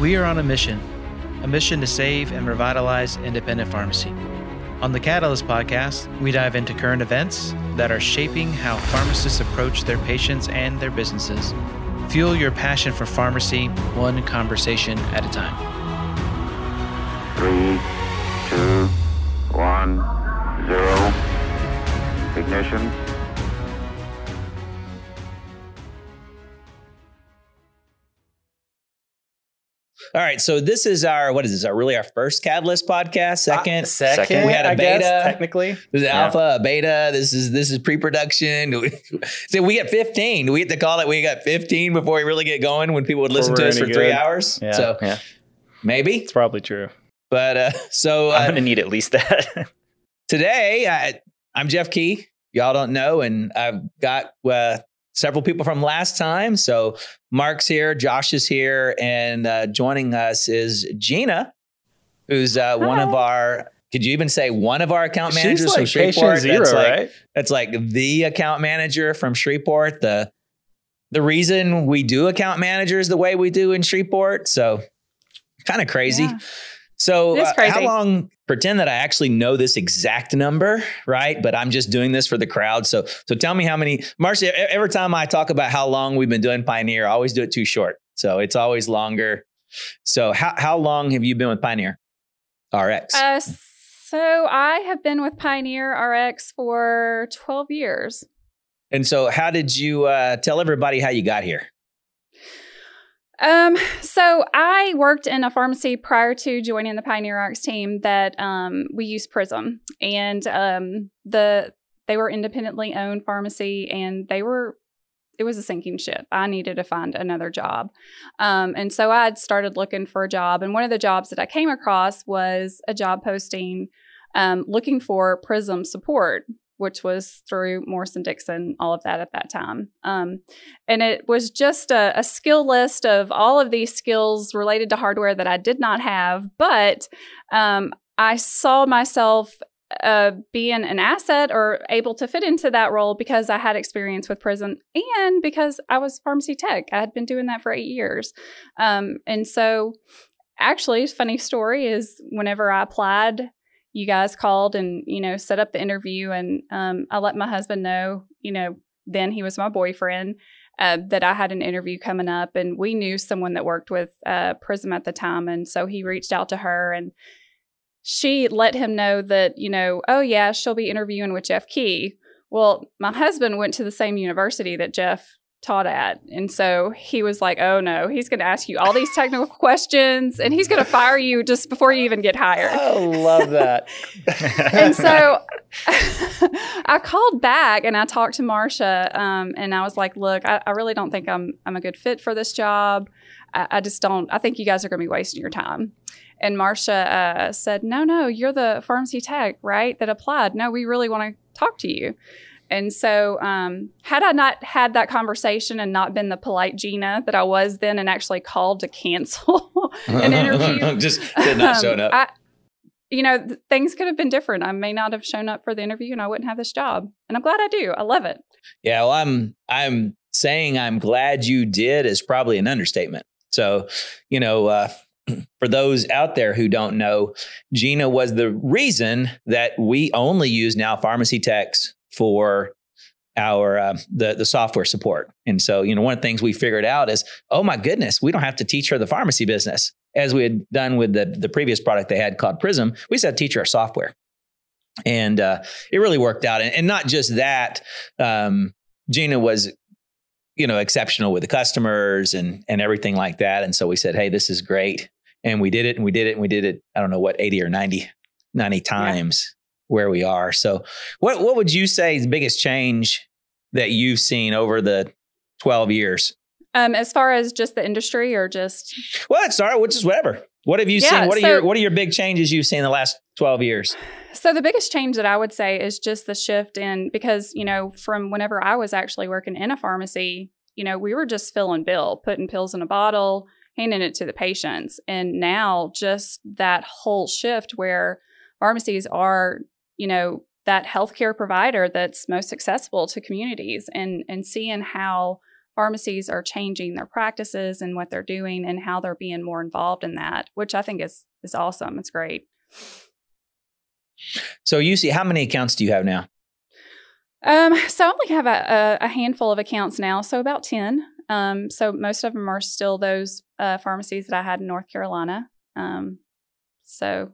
We are on a mission, a mission to save and revitalize independent pharmacy. On the Catalyst podcast, we dive into current events that are shaping how pharmacists approach their patients and their businesses. Fuel your passion for pharmacy one conversation at a time. Three, two, one, zero. Ignition. All right, so this is our what is this? Our really our first Catalyst podcast. Second, Uh, second, We had a I guess, beta. technically. This is Yeah. alpha, a beta. This is this is pre-production. so we get 15. Do we get to call it we got 15 before we really get going when people would listen to us for any three hours? Yeah, So yeah. maybe. It's probably true. But uh, so I'm uh, gonna need at least that. today I, I'm Jeff Key. Y'all don't know, and I've got uh, several people from last time. So Mark's here, Josh is here, and uh, joining us is Gina, who's uh, one of our. Could you even say one of our account managers She's from like patient Shreveport? zero, that's like, right? That's like the account manager from Shreveport. The the reason we do account managers the way we do in Shreveport. So kind of crazy. Yeah. So uh, how long pretend that I actually know this exact number, right? But I'm just doing this for the crowd. So so tell me how many Marcia, every time I talk about how long we've been doing Pioneer, I always do it too short. So it's always longer. So how how long have you been with Pioneer RX? Uh, so I have been with Pioneer RX for 12 years. and so how did you uh, tell everybody how you got here? Um, so I worked in a pharmacy prior to joining the Pioneer RX team that um, we used Prism, and um, the they were independently owned pharmacy, and they were it was a sinking ship. I needed to find another job, um, and so I had started looking for a job, and one of the jobs that I came across was a job posting um, looking for Prism support. Which was through Morris & Dickson, all of that at that time. Um, and it was just a, a skill list of all of these skills related to hardware that I did not have, but um, I saw myself uh, being an asset or able to fit into that role because I had experience with Prism and because I was pharmacy tech. I had been doing that for eight years. Um, and so, actually, funny story is whenever I applied, you guys called and you know set up the interview and um, i let my husband know you know then he was my boyfriend uh, that I had an interview coming up, and we knew someone that worked with uh, Prism at the time, and so he reached out to her, and she let him know that you know, oh yeah, she'll be interviewing with Jeff Key. Well, my husband went to the same university that Jeff taught at, and so he was like, oh no, he's going to ask you all these technical questions, and he's going to fire you just before you even get hired I love that. and so I called back and I talked to Marcia, um, and I was like, "Look, I, I really don't think I'm I'm a good fit for this job. I, I just don't. I think you guys are going to be wasting your time." And Marcia uh, said, "No, no, you're the pharmacy tech, right? That applied. No, we really want to talk to you." And so, um, had I not had that conversation and not been the polite Gina that I was then, and actually called to cancel an interview, Just did not show um, up. I, you know, th- things could have been different. I may not have shown up for the interview and I wouldn't have this job. And I'm glad I do. I love it. Yeah, well, I'm I'm saying I'm glad you did is probably an understatement. So, you know, uh, for those out there who don't know, Gina was the reason that we only use now pharmacy techs for our uh, the the software support. And so, you know, one of the things we figured out is, oh my goodness, we don't have to teach her the pharmacy business as we had done with the the previous product they had called Prism. We just had to teach her our software, and uh, it really worked out. And, and not just that, um, Gina was you know exceptional with the customers and and everything like that. And so we said, hey, this is great, and we did it, and we did it, and we did it. I don't know what eighty or 90, 90 times where we are. So, what what would you say is the biggest change that you've seen over the twelve years? Um, as far as just the industry or just, Well, let's start with just whatever. What have you Yeah, seen? What are your what are your big changes you've seen in the last twelve years? so the biggest change that I would say is just the shift in, because, you know, from whenever I was actually working in a pharmacy, you know, we were just filling bill, putting pills in a bottle, handing it to the patients. And now just that whole shift where pharmacies are, you know, that healthcare provider that's most accessible to communities and and seeing how pharmacies are changing their practices and what they're doing and how they're being more involved in that, which I think is is awesome. It's great. So you see, how many accounts do you have now? Um, so I only have a, a, a handful of accounts now, so about ten. Um, so most of them are still those uh, pharmacies that I had in North Carolina. Um, so,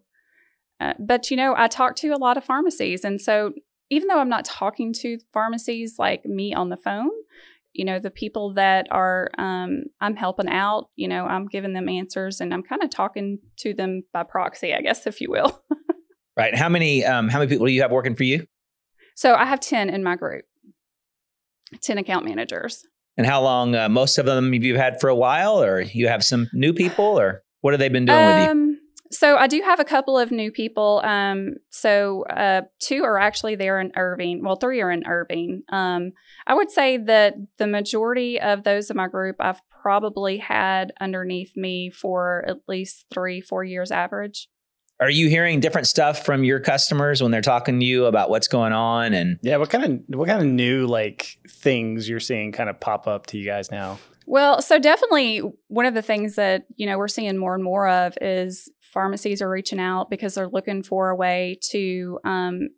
uh, but you know, I talk to a lot of pharmacies, and so even though I'm not talking to pharmacies like me on the phone, you know, the people that are um, I'm helping out, you know, I'm giving them answers, and I'm kind of talking to them by proxy, I guess, if you will. Right. How many um, how many people do you have working for you? so I have ten in my group, ten account managers. And how long? Uh, most of them have you've had for a while, or you have some new people, or what have they been doing with you? So I do have a couple of new people. Um, so uh, two are actually there in Irving. Well, three are in Irving. Um, I would say that the majority of those in my group I've probably had underneath me for at least three, four years average. Are you hearing different stuff from your customers when they're talking to you about what's going on? And Yeah, what kind of what kind of new like things you're seeing kind of pop up to you guys now? Well, so definitely one of the things that, you know, we're seeing more and more of is pharmacies are reaching out because they're looking for a way to um,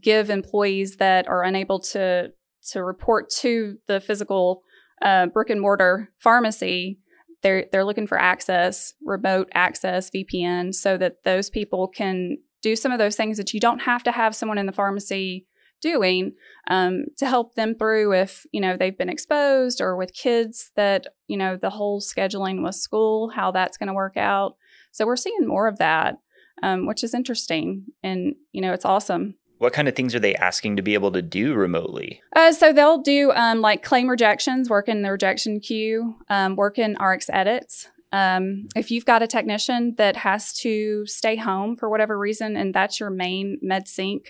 give employees that are unable to to report to the physical uh, brick and mortar pharmacy. They're they're looking for access, remote access, VPN, so that those people can do some of those things that you don't have to have someone in the pharmacy doing um, to help them through if you know they've been exposed or with kids that you know the whole scheduling with school how that's going to work out. So we're seeing more of that um, which is interesting and you know it's awesome. What kind of things are they asking to be able to do remotely? uh, so they'll do um, like claim rejections work in the rejection queue um, work in rx edits. Um, if you've got a technician that has to stay home for whatever reason and that's your main MedSync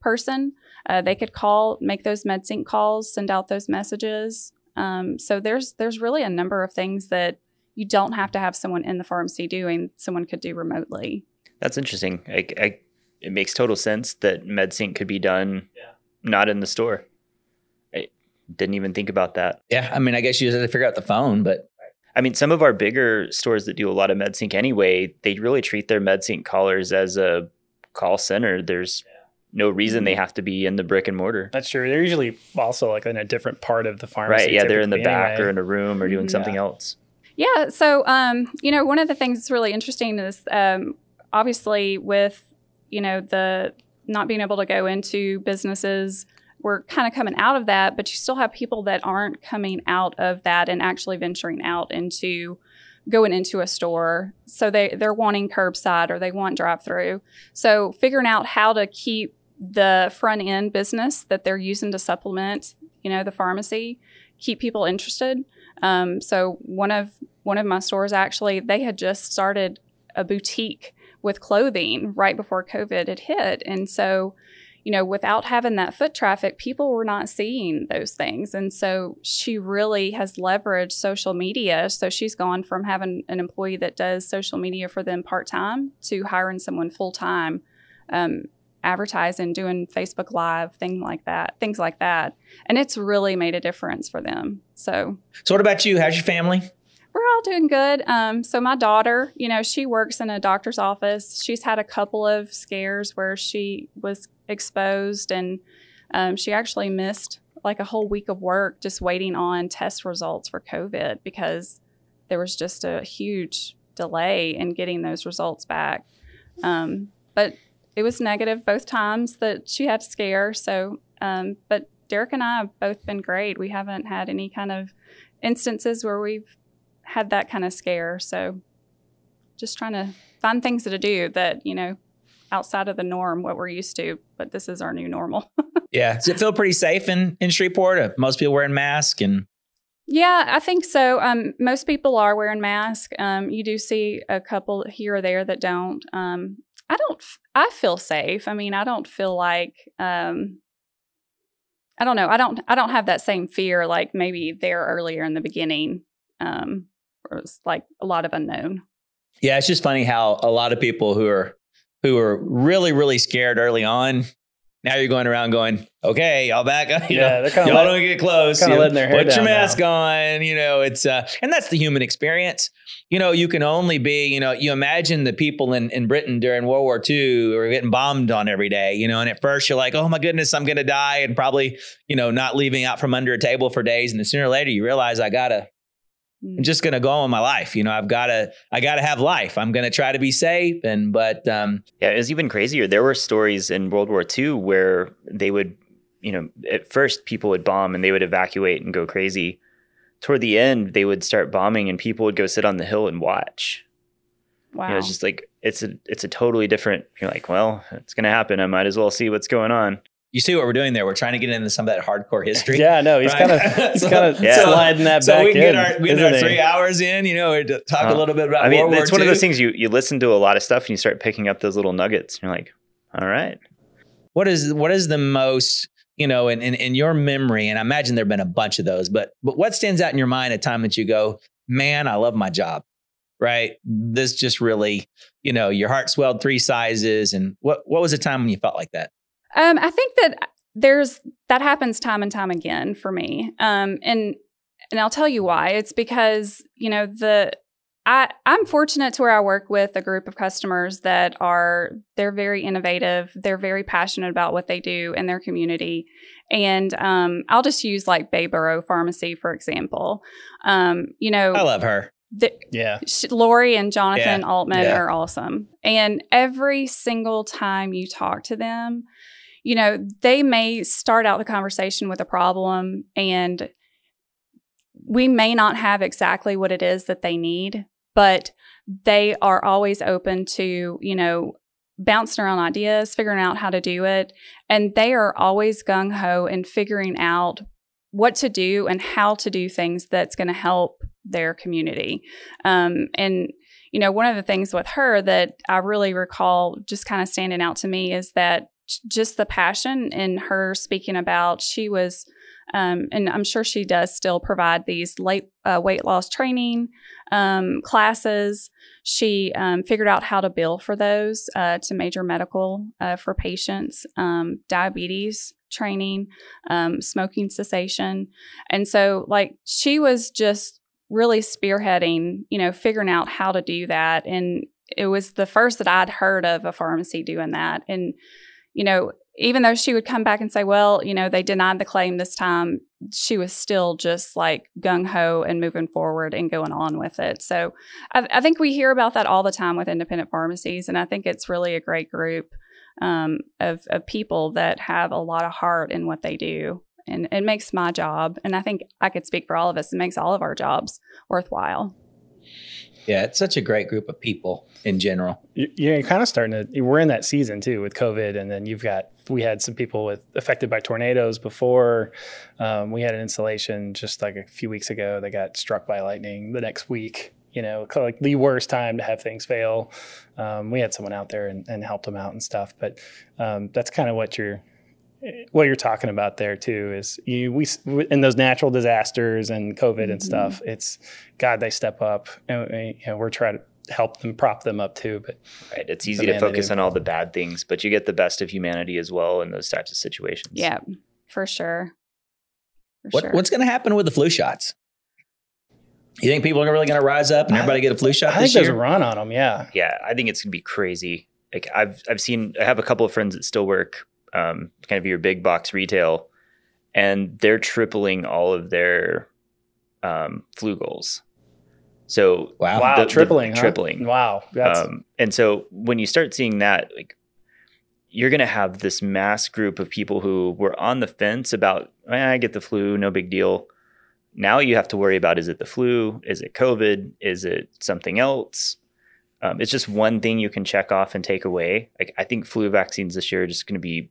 person, uh, they could call, make those MedSync calls, send out those messages. Um, so there's there's really a number of things that you don't have to have someone in the pharmacy doing. Someone could do remotely. That's interesting. I, I, it makes total sense that MedSync could be done not in the store. I didn't even think about that. yeah, I mean, I guess you just have to figure out the phone, but I mean, some of our bigger stores that do a lot of MedSync anyway, they really treat their MedSync callers as a call center. There's no reason they have to be in the brick and mortar. That's true. They're usually also like in a different part of the pharmacy. Right. Yeah. They're in the typically back anyway. or in a room or doing Mhm. something Yeah. else. Yeah. So, um, you know, one of the things that's really interesting is um, obviously with, you know, the not being able to go into businesses, we're kind of coming out of that, but you still have people that aren't coming out of that and actually venturing out into going into a store. So they, they're wanting curbside or they want drive through. So figuring out how to keep the front end business that they're using to supplement, you know, the pharmacy, keep people interested. Um, so one of one of my stores actually they had just started a boutique with clothing right before COVID had hit, and so you know without having that foot traffic, people were not seeing those things, and so she really has leveraged social media. So she's gone from having an employee that does social media for them part time to hiring someone full time. Um, advertising doing facebook live things like that things like that and it's really made a difference for them so so what about you? How's your family? we're all doing good. Um, so my daughter, you know, she works in a doctor's office. She's had a couple of scares where she was exposed, and um, she actually missed like a whole week of work just waiting on test results for COVID because there was just a huge delay in getting those results back. Um, but it was negative both times that she had a scare. So, um, but Derek and I have both been great. We haven't had any kind of instances where we've had that kind of scare. So just trying to find things to do that, you know, outside of the norm, what we're used to, but this is our new normal. Yeah. Does it feel pretty safe in, in Shreveport? Are most people wearing masks and yeah, I think so. Um, most people are wearing masks. Um, you do see a couple here or there that don't. Um, I don't, I feel safe. I mean, I don't feel like, um, I don't know. I don't, I don't have that same fear like maybe there earlier in the beginning. Um, it was like a lot of unknown. Yeah, it's just funny how a lot of people who are who are really really scared early on, Now you're going around going, okay, y'all back up. You Yeah, know, they're kinda y'all let- don't get close. kinda letting their hair Put your mask now. on. You know, it's uh, and that's the human experience. You know, you can only be. You know, you imagine the people in in Britain during World War II who were getting bombed on every day. You know, and at first you're like, oh my goodness, I'm gonna die, and probably you know not leaving out from under a table for days, and then sooner or later you realize I gotta. I'm just gonna go on with my life. You know, I've gotta, I gotta have life. I'm gonna try to be safe, and but um, Yeah, it was even crazier. There were stories in World War II where they would, you know, at first people would bomb and they would evacuate and go crazy. Toward the end, they would start bombing and people would go sit on the hill and watch. wow. You know, it's just like it's a it's a totally different. You're like, well, it's gonna happen. I might as well see what's going on. You see what we're doing there. We're trying to get into some of that hardcore history. Yeah, no, he's kind of he's So- kind of Yeah. sliding that so back we can in. our we get our he? three hours in, you know, to talk a Uh, little bit about I mean, World War it's one of those things you you listen to a lot of stuff and you start picking up those little nuggets. You're like, all right, What is what is the most you know in, in in your memory? And I imagine there've been a bunch of those, but but what stands out in your mind at time that you go, man, I love my job, right? This just really, you know, your heart swelled three sizes. And what what was a time when you felt like that? Um, I think that there's that happens time and time again for me. Um, and and I'll tell you why. It's because you know the I I'm fortunate to where I work with a group of customers that are they're very innovative. They're very passionate about what they do in their community. And um, I'll just use like Bayboro Pharmacy for example. Um, you know, I love her. the, Yeah, Lori and Jonathan Yeah. Altman Yeah. are awesome. And every single time you talk to them, you know, they may start out the conversation with a problem and we may not have exactly what it is that they need, but they are always open to, you know, bouncing around ideas, figuring out how to do it. And they are always gung ho in figuring out what to do and how to do things that's going to help their community. Um, and, you know, one of the things with her that I really recall just kind of standing out to me is that just the passion in her speaking about she was um, and I'm sure she does still provide these late uh, weight loss training um, classes. She um, figured out how to bill for those uh, to major medical uh, for patients, um, diabetes training, um, smoking cessation. And so, like, she was just really spearheading, you know, figuring out how to do that. And it was the first that I'd heard of a pharmacy doing that. And, you know, even though she would come back and say, well, you know, they denied the claim this time, she was still just like gung ho and moving forward and going on with it. So I, I think we hear about that all the time with independent pharmacies. And I think it's really a great group um, of, of people that have a lot of heart in what they do. And it makes my job, and I think I could speak for all of us, it makes all of our jobs worthwhile. Yeah, it's such a great group of people in general. You- you're kind of starting to. We're in that season too with COVID, and then you've got we had some people with affected by tornadoes before. Um, we had an installation just like a few weeks ago that got struck by lightning the next week. You know, like the worst time to have things fail. Um, we had someone out there and, and helped them out and stuff, but um, that's kind of what you're what you're talking about there too is you we in those natural disasters and COVID and mm-hmm. stuff. It's God they step up, and we, you know, we're trying to help them prop them up too. But right. It's easy to focus on all the bad things, but you get the best of humanity as well in those types of situations. Yeah, for sure. For What, sure. What's going to happen with the flu shots? You think people are really going to rise up and everybody get a flu shot I think this there's a run on them. Yeah, yeah, I think it's gonna be crazy. Like I've I've seen I have a couple of friends that still work um, kind of your big box retail, and they're tripling all of their um, flu goals. So Wow. wow, the- the tripling, huh? tripling. Wow, that's um, and so when you start seeing that, like you're gonna have this mass group of people who were on the fence about "Eh, I get the flu, no big deal. Now you have to worry about is it the flu? Is it COVID? Is it something else? Um, it's just one thing you can check off and take away. Like I think flu vaccines this year are just going to be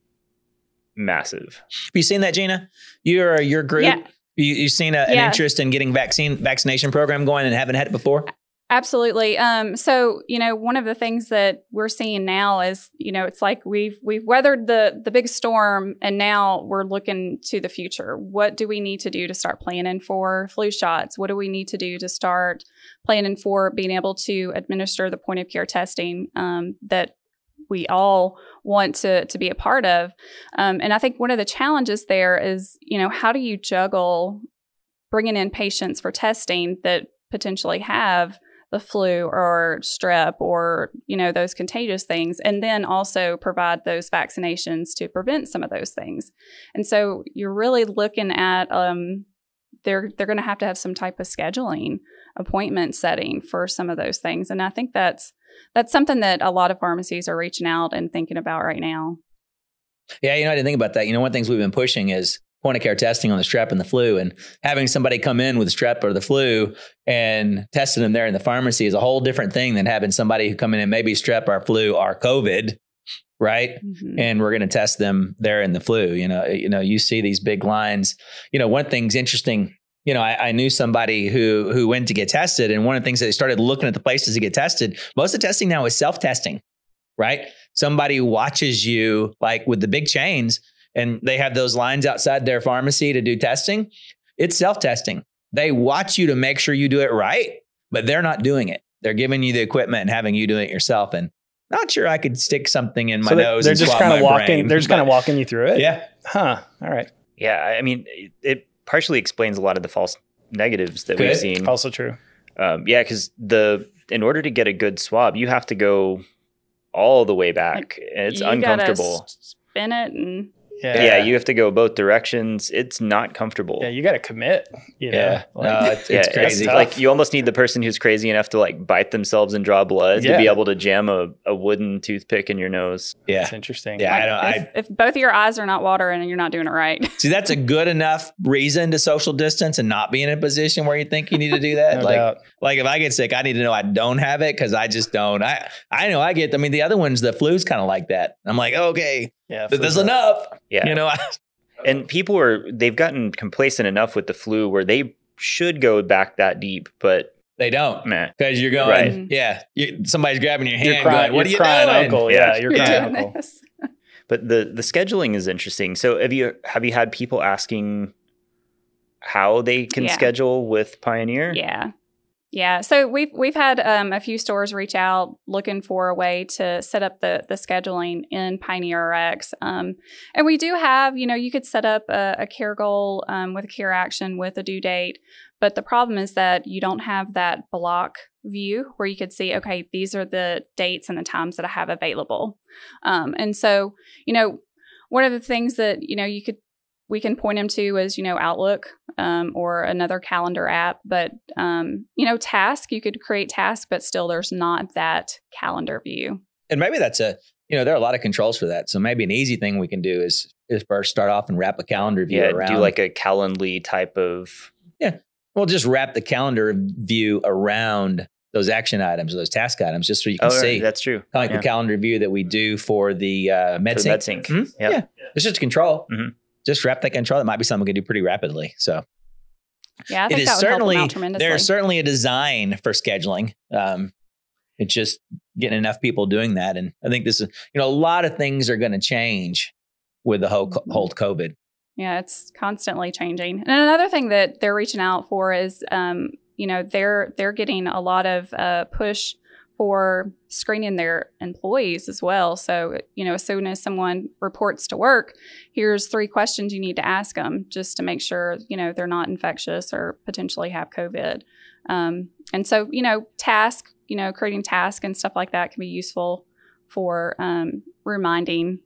massive. Have you seen that, Gina? Your your group. Yeah. You you seen a, an Yeah. interest in getting vaccine vaccination program going and haven't had it before? Absolutely. Um, so you know, one of the things that we're seeing now is, you know, it's like we've we've weathered the the big storm, and now we're looking to the future. What do we need to do to start planning for flu shots? What do we need to do to start planning for being able to administer the point of care testing um, that we all want to to be a part of. Um, and I think one of the challenges there is, you know, how do you juggle bringing in patients for testing that potentially have the flu or strep or you know those contagious things and then also provide those vaccinations to prevent some of those things and so you're really looking at um, they're they're going to have to have some type of scheduling appointment setting for some of those things and i think that's that's something that a lot of pharmacies are reaching out and thinking about right now Yeah, you know, I didn't think about that. You know, one of the things we've been pushing is point of care testing on the strep and the flu, and having somebody come in with strep or the flu and testing them there in the pharmacy is a whole different thing than having somebody who come in and maybe strep or flu or COVID, right? Mhm. and we're going to test them there in the flu. You know, you know, you see these big lines. You know, one thing's interesting. You know, I, I knew somebody who who went to get tested, and one of the things that they started looking at the places to get tested. Most of the testing now is self testing, right? Somebody watches you, like with the big chains, and they have those lines outside their pharmacy to do testing. It's self testing. They watch you to make sure you do it right, but they're not doing it. They're giving you the equipment and having you do it yourself. And not sure I could stick something in my so they, nose. they're and just kind of walking. brain, they're just kind of walking you through it. Yeah, Huh. All right. Yeah, I mean, it, it partially explains a lot of the false negatives that we've seen. Also true. Um, yeah, because the in order to get a good swab, you have to go all the way back. and it's You gotta uncomfortable. spin it and Yeah. Yeah. you have to go both directions. It's not comfortable. Yeah, you got to commit. You know? yeah. Like, no, it's, it's Yeah, crazy. tough. Like you almost need the person who's crazy enough to like bite themselves and draw blood to be able to jam a, a wooden toothpick in your nose. yeah. it's interesting. Yeah, I don't. if, I if both of your eyes are not watering and you're not doing it right. see that's a good enough reason to social distance and not be in a position where you think you need to do that. No like, doubt. like if I get sick, I need to know I don't have it because I just don't. I I know I get. I mean, the other ones, the flu's kind of like that. I'm like, okay, Yeah. th- there's flu's enough. Yeah. You know, And people are they've gotten complacent enough with the flu where they should go back that deep, but they don't meh. because you're going. Right. Mm-hmm. Yeah, you, somebody's grabbing your hand. Crying. going, what you're you crying doing? uncle. Yeah. Yeah, you're crying Doing uncle. this. But the the scheduling is interesting. So have you have you had people asking how they can Yeah. schedule with Pioneer? Yeah. Yeah. So we've we've had um, a few stores reach out looking for a way to set up the the scheduling in Pioneer RX. Um, and we do have, you know, you could set up a, a care goal um, with a care action with a due date. But the problem is that you don't have that block view where you could see, okay, these are the dates and the times that I have available. Um, and so, you know, one of the things that, you know, you could we can point them to is you know outlook um, or another calendar app but um, you know task you could create task but still there's not that calendar view and maybe that's a you know there are a lot of controls for that. So maybe an easy thing we can do is is first start off and wrap a calendar view Yeah, around. do like a Calendly type of Yeah. we'll just wrap the calendar view around those action items, or those task items, just so you can Oh, right, see. that's true. kind of like Yeah. the calendar view that we do for the uh, For MedSync. the MedSync. Mhm. Yep. Yeah, it's just a control. Mhm. Just wrap that control. That might be something we can do pretty rapidly. So yeah i it is certainly them out tremendously there's certainly a design for scheduling. Um, it's just getting enough people doing that, and I think this is you know a lot of things are going to change with the whole whole COVID. Yeah, it's constantly changing. And another thing that they're reaching out for is, um, you know, they're they're getting a lot of uh, push for screening their employees as well. So, you know, as soon as someone reports to work, here's three questions you need to ask them just to make sure, you know, they're not infectious or potentially have COVID. Um, and so, you know, task, you know, creating task and stuff like that can be useful for um, reminding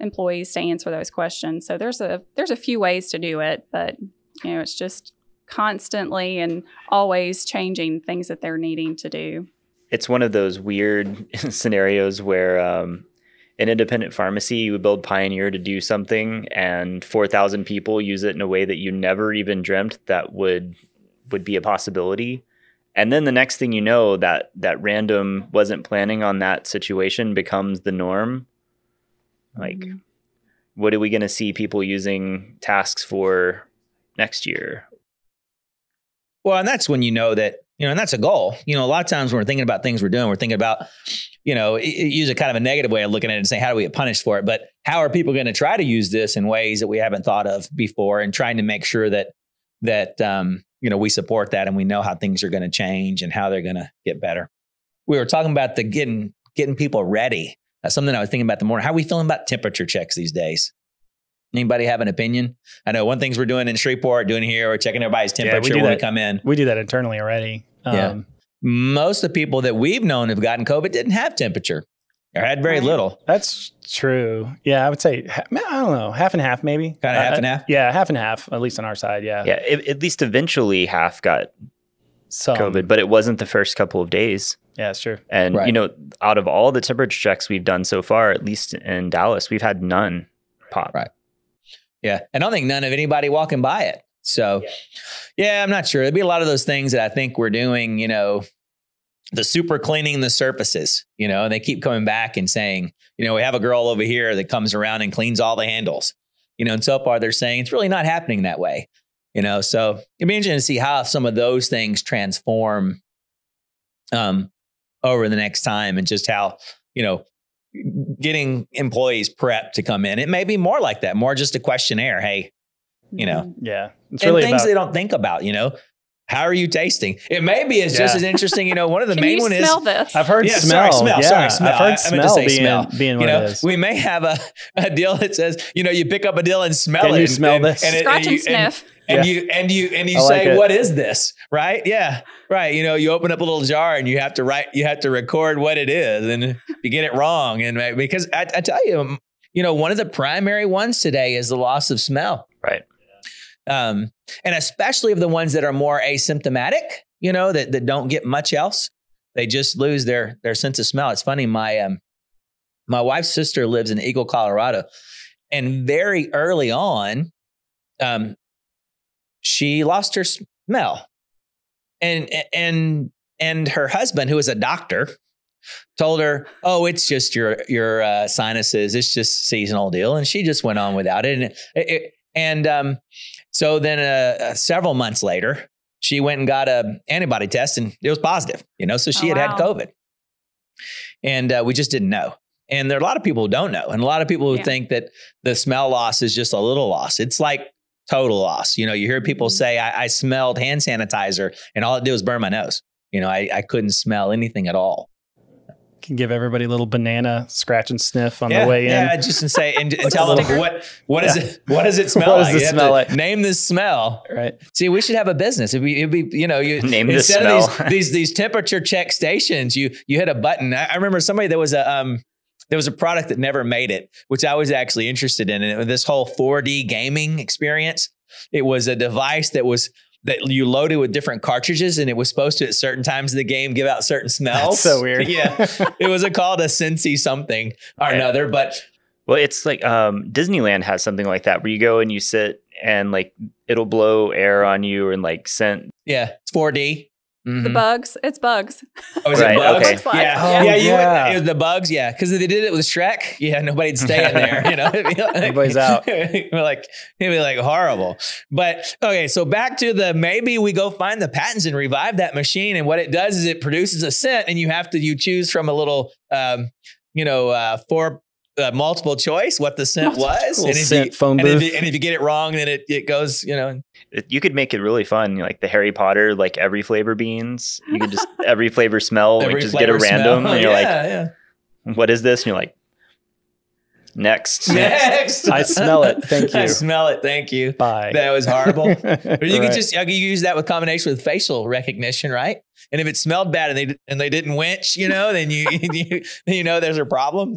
employees to answer those questions. So there's a there's a few ways to do it, but you know, it's just constantly and always changing things that they're needing to do. It's one of those weird scenarios where um, an independent pharmacy would build Pioneer to do something, and four thousand people use it in a way that you never even dreamt that would would be a possibility. And then the next thing you know, that that random wasn't planning on that situation becomes the norm. Like, Mhm. what are we going to see people using tasks for next year? Well, and that's when you know that, you know, and that's a goal. You know, a lot of times when we're thinking about things we're doing, we're thinking about, you know, use a kind of a negative way of looking at it and saying, how do we get punished for it? But how are people going to try to use this in ways that we haven't thought of before and trying to make sure that, that, um, you know, we support that and we know how things are going to change and how they're going to get better. We were talking about the getting, getting people ready That's something I was thinking about the morning. How are we feeling about temperature checks these days? Anybody have an opinion? I know one things we're doing in Shreveport, doing here, we're checking everybody's Yeah, we temperature do when we that. come in. We do that internally already. Yeah. Um, Most of the people that we've known have gotten COVID didn't have temperature or had very little. That's true. Yeah, I would say I don't know, half and half maybe. Kinda half Uh, and half? Yeah, half and half at least on our side. Yeah. Yeah, it, at least eventually half got Some. COVID, but it wasn't the first couple of days. Yeah, it's true. And Right. you know, out of all the temperature checks we've done so far, at least in Dallas, we've had none pop. Right. Yeah. I don't think none of anybody walking by it. So, yeah, I'm not sure. There'd be a lot of those things that I think we're doing, you know, the super cleaning the surfaces, you know, and they keep coming back and saying, you know, we have a girl over here that comes around and cleans all the handles, you know, and so far they're saying it's really not happening that way, you know. So it'd be interesting to see how some of those things transform um, over the next time and just how, you know, getting employees prepped to come in. It may be more like that, more just a questionnaire. Hey, you know, mm-hmm. Yeah. It's and really things about they don't think about, you know. How are you tasting? It may be as just as interesting, you know. One of the Can main you one is this? I've heard Yeah, smell. sorry, smell, Yeah, sorry, smell. I've heard I- I meant to smell say being, smell. being you what know, it is. we may have a, a deal that says, you know, you pick up a deal and smell Can it. you and- smell and, this? And, it- Scratch and you, sniff. And, Yeah. you and you and you I say, it. "What is this?" Right? Yeah, right. You know, you open up a little jar and you have to write, you have to record what it is, and you get it wrong, and because I, I tell you, you know, one of the primary ones today is the loss of smell Right. Um, and especially of the ones that are more asymptomatic, you know, that, that don't get much else. They just lose their their sense of smell. It's funny. My um, my wife's sister lives in Eagle, Colorado, and very early on, um, she lost her smell, and and and her husband, who is a doctor, told her, "Oh, it's just your your uh, sinuses. It's just seasonal deal," and she just went on without it. And it, it, and um, so then uh, uh, several months later, she went and got a antibody test, and it was positive. You know, so she Oh, had had. COVID, and uh, we just didn't know. And there are a lot of people who don't know, and a lot of people who Yeah. think that the smell loss is just a little loss. It's like total loss. You know, you hear people Mhm. say, I, "I smelled hand sanitizer, and all it did was burn my nose." You know, I, I couldn't smell anything at all. Can give everybody a little banana scratch and sniff on yeah, the way in. yeah, just to say and, and tell them sticker. what what is it what does it smell What does like? it smell like? Name this smell. Right. See, we should have a business. It'd be, it'd be you know, you Name this instead of smell. these, these these temperature check stations, you you hit a button. I, I remember somebody that was a um there was a product that never made it, which I was actually interested in. And it, this whole 4D gaming experience, it was a device that was that you loaded with different cartridges, and it was supposed to at certain times of the game give out certain smells. so weird. yeah, it was a called a Sensi something or Yeah. another, but Well, it's like um, Disneyland has something like that where you go and you sit and like it'll blow air on you and like scent. yeah, it's 4D. The Mhm. bugs. It's bugs. Oh, is Right, it bugs? okay. Looks like. Yeah, Oh, yeah, you yeah. Would, it was the bugs. Yeah, because they did it with Shrek. Yeah, nobody'd stay in there. You know, It'd like- Everybody's out. It'd like it'd be like horrible. But okay, so back to the maybe we go find the patents and revive that machine. And what it does is it produces a scent, and you have to you choose from a little, um, you know, uh, four. Uh, multiple choice, what the scent was, Little and if, scent you, phone and, if you, and if you get it wrong, then it, it goes, you know, It, you could make it really fun, like the Harry Potter, like every flavor beans. You could just every flavor smell, like every just get a random, smell. and you're yeah, yeah. like, "What is this?" And you're like, "Next." next. I smell it. Thank you. I smell it. Thank you. Bye. That was horrible. Or you Right. could just you could use that with combination with facial recognition, right? And if it smelled bad and they and they didn't winch, you know, then you you, you know there's a problem.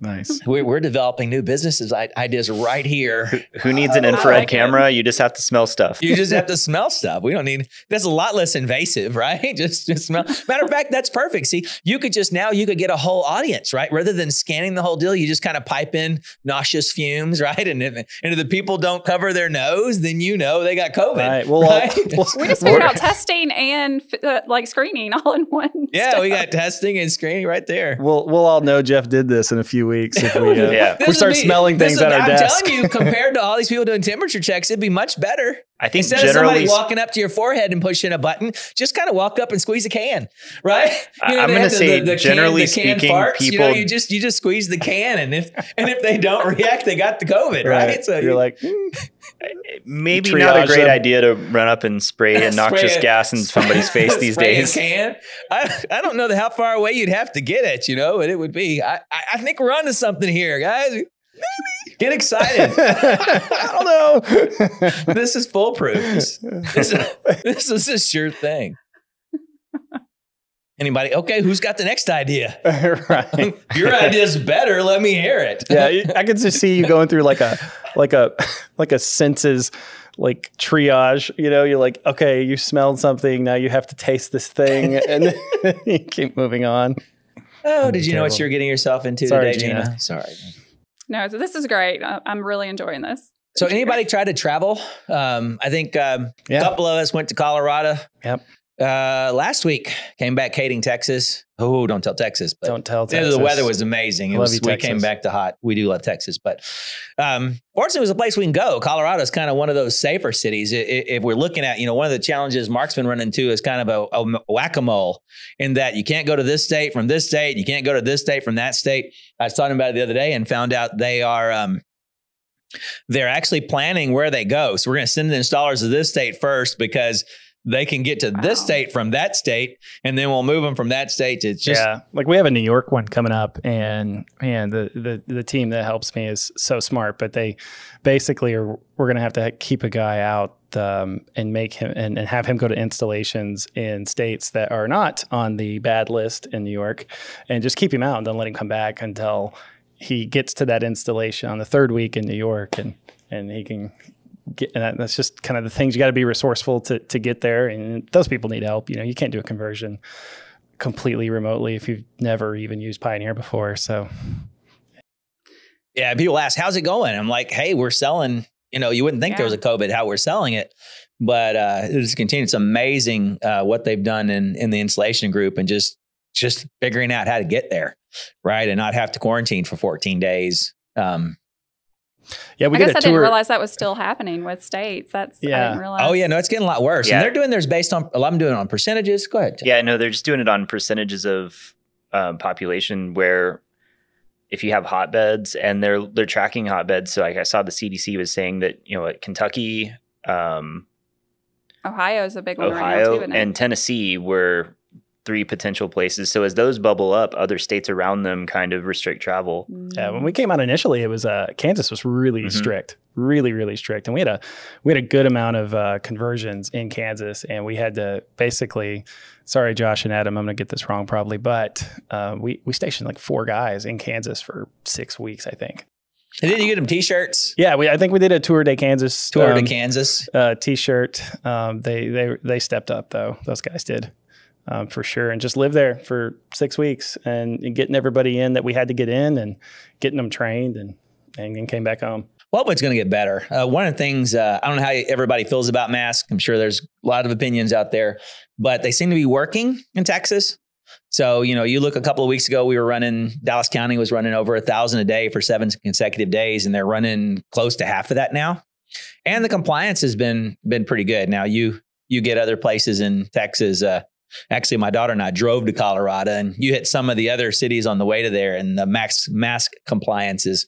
nice. We're, we're developing new businesses ideas right here. Who needs an infrared like it. camera? You just have to smell stuff. You just have to smell stuff. We don't need. That's a lot less invasive, right? Just just smell. Matter of fact, that's perfect. See, you could just now you could get a whole audience, right? Rather than scanning the whole deal, you just kind of pipe in nauseous fumes, right? And if, and if the people don't cover their nose, then you know they got COVID. Right. Well, all- right? well, We just figured out testing and uh, like screening all in one. Yeah, step. we got testing and screening right there. We'll we'll all know Jeff did this in a few weeks if we uh, Yeah. We start be- smelling things would- at our I'm desk. telling you, compared to all these people doing temperature checks, it'd be much better. I think Instead of somebody generally, walking up to your forehead and pushing a button, just kind of walk up and squeeze a can, right? I- You know, I'm gonna have the- say the- the can- generally the can speaking, farts, you know, people- you just you just squeeze the can, and if and if they don't react, they got the COVID, right? So you're like, mm, maybe triage not a great them. idea to run up and spray a noxious Spray gas in somebody's face these spray a days. Can. I, I don't know how far away you'd have to get it, you know, but it would be. I, I, I think we're onto something here, guys. Maybe get excited. I don't know. this is foolproof. This, this, is, this is a sure thing. Anybody? Okay, who's got the next idea? right. Your idea's better. Let me hear it. Yeah, I could just see you going through like a like a like a senses like triage. You know, you're like, okay, you smelled something. Now you have to taste this thing, and you keep moving on. Oh, did you know what you're getting yourself into Sorry, today, Gina? Gina. Sorry. No, so this is great. I- I'm really enjoying this. So, anybody tried to travel? Um, I think um, Yeah. a couple of us went to Colorado. Yep. Uh, last week, came back hating Texas. Oh, don't tell Texas. But Don't tell. Texas. The weather was amazing. It was, you, we Texas. came back to hot. We do love Texas, but um, fortunately, it was a place we can go. Colorado is kind of one of those safer cities. If we're looking at, you know, one of the challenges Mark's been running into is kind of a, a whack a mole in that you can't go to this state from this state, you can't go to this state from that state. I was talking about it the other day and found out they are. Um, they're actually planning where they go. So we're going to send the installers to this state first because they can get to this state from that state, and then we'll move them from that state to just yeah, like we have a New York one coming up, and man, the the the team that helps me is so smart. But they basically are we're gonna have to keep a guy out um, and make him and, and have him go to installations in states that are not on the bad list in New York, and just keep him out and don't let him come back until he gets to that installation on the third week in New York, and and he can. Get, and that, that's just kind of the things you got to be resourceful to to get there, and those people need help. You know, you can't do a conversion completely remotely if you've never even used Pioneer before. So yeah, people ask, how's it going? I'm like, hey, we're selling, you know, you wouldn't think there was a COVID, how we're selling it. But uh, it's continued. It's amazing uh, what they've done in, in the installation group and just just figuring out how to get there, right? And not have to quarantine for 14 days. Um, yeah, we I did guess a I didn't realize that was still happening with states. That's I Yeah. didn't realize. oh, yeah, no, it's getting a lot worse. Yeah. And they're doing theirs based on, a lot of them doing it on percentages. Go ahead. Yeah, no, they're just doing it on percentages of um, population where if you have hotbeds and they're they're tracking hotbeds. So like I saw the CDC was saying that you know at Kentucky, um, Ohio is a big one right now Ohio, too. and Tennessee were three potential places. So as those bubble up, other states around them kind of restrict travel. Yeah, when we came out initially, it was uh, Kansas was really Mhm. strict, really really strict, and we had a we had a good amount of uh, conversions in Kansas, and we had to basically. Sorry, Josh and Adam, I'm going to get this wrong probably, but uh, we we stationed like four guys in Kansas for six weeks, I think. And then you get them t-shirts, Yeah, we I think we did a tour de Kansas tour to um, Kansas. uh, t-shirt. Um, they they they stepped up though. Those guys did um, for sure, and just live there for six weeks and, and getting everybody in that we had to get in and getting them trained and and then came back home. Well, it's going to get better. Uh, one of the things, uh, I don't know how everybody feels about masks. I'm sure there's a lot of opinions out there, but they seem to be working in Texas. So, you know, you look a couple of weeks ago, we were running, Dallas County was running over a thousand a day for seven consecutive days, and they're running close to half of that now. And the compliance has been been pretty good. Now you you get other places in Texas. Uh, actually, my daughter and I drove to Colorado, and you hit some of the other cities on the way to there, and the max mask compliance is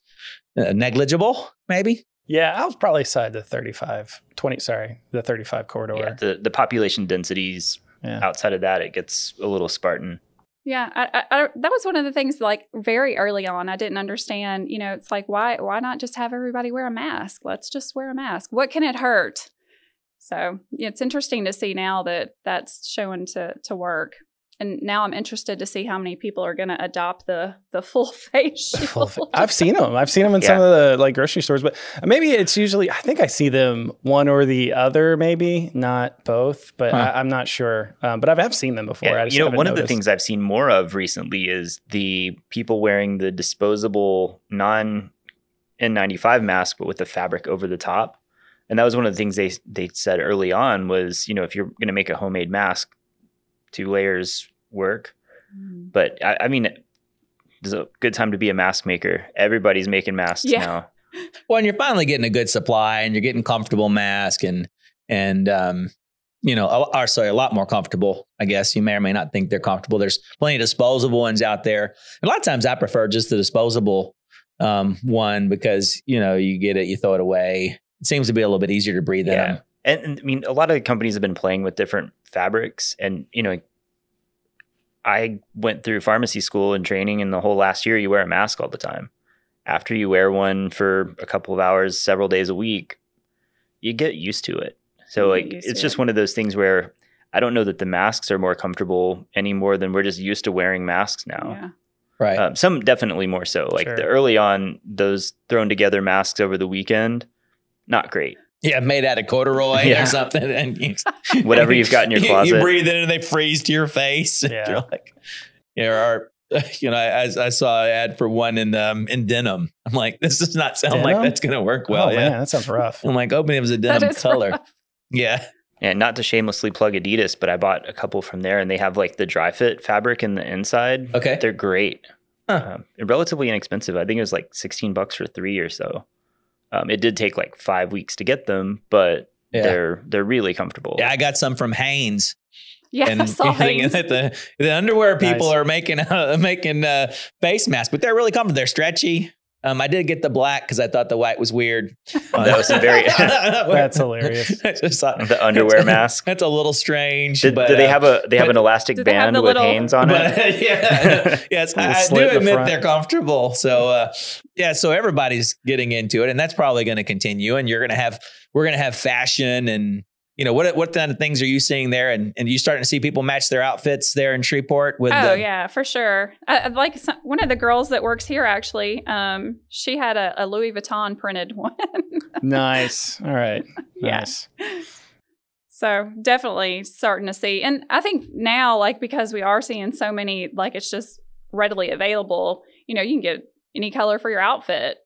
uh, negligible, maybe. Yeah, I was probably side the 35, 20, sorry, the 35 corridor. Yeah, the the population densities Yeah. outside of that, it gets a little Spartan. Yeah, I, I, I, that was one of the things. Like very early on, I didn't understand. You know, it's like why why not just have everybody wear a mask? Let's just wear a mask. What can it hurt? So it's interesting to see now that that's showing to to work. And now I'm interested to see how many people are going to adopt the the full face shield. Full fa- I've seen them. I've seen them in some of the like grocery stores, but maybe it's usually. I think I see them one or the other, maybe not both. But Huh. I, I'm not sure. Um, but I've, I've seen them before. Yeah, I just you know, haven't one of the things I've seen more of recently is the people wearing the disposable non N95 mask, but with the fabric over the top. And that was one of the things they they said early on was, you know, if you're going to make a homemade mask, two layers work. Mm. But I, I mean, it's a good time to be a mask maker. Everybody's making masks Yeah. now. Well, and you're finally getting a good supply and you're getting comfortable mask and and um, you know, a- or sorry, a lot more comfortable. I guess you may or may not think they're comfortable. There's plenty of disposable ones out there. A lot of times, I prefer just the disposable um, one because you know you get it, you throw it away. It seems to be a little bit easier to breathe in. And, and I mean, a lot of companies have been playing with different fabrics, and you know, I went through pharmacy school and training, and the whole last year, you wear a mask all the time. After you wear one for a couple of hours, several days a week, you get used to it. So, You like, it's just it. one of those things where I don't know that the masks are more comfortable anymore than we're just used to wearing masks now. Yeah. Right. Um, some definitely more so. Like Sure. the early on, those thrown together masks over the weekend, not great. yeah, made out of corduroy Yeah. or something, and you, Whatever you've got in your you- closet. You, breathe in and they freeze to your face. Yeah. You're like, yeah, or you know, I, I saw an ad for one in um in denim. I'm like, this does not sound like that's gonna work well. oh yeah. man, that sounds rough. I'm like, hoping it was a denim is color. rough. Yeah. And not to shamelessly plug Adidas, but I bought a couple from there, and they have like the dry fit fabric in the inside. Okay. They're great. Huh. Um, relatively inexpensive. I think it was like 16 bucks for three or so. Um, it did take like five weeks to get them, but Yeah. they're they're really comfortable. Yeah, I got some from Hanes. Yeah, I saw Hanes. that the the underwear people Nice. are making uh, making uh, face masks, but they're really comfortable. They're stretchy. Um, I did get the black because I thought the white was weird. that was very That's hilarious. I just thought- the underwear mask. That's a little strange. Did, but, do they uh, have a they have an elastic Do they have band with little- Hanes on but, it? yeah, yes, Little I, I do admit front. they're comfortable. So, uh, yeah, so everybody's getting into it, and that's probably going to continue. And you're going to have, we're going to have fashion, and you know, what what kind of things are you seeing there? And and you starting to see people match their outfits there in Shreveport with? Oh the, yeah, for sure. I, I like some, one of the girls that works here actually. Um, she had a, a Louis Vuitton printed one. nice. All right. Yeah. So definitely starting to see, and I think now, like because we are seeing so many, like it's just readily available. You know, you can get any color for your outfit.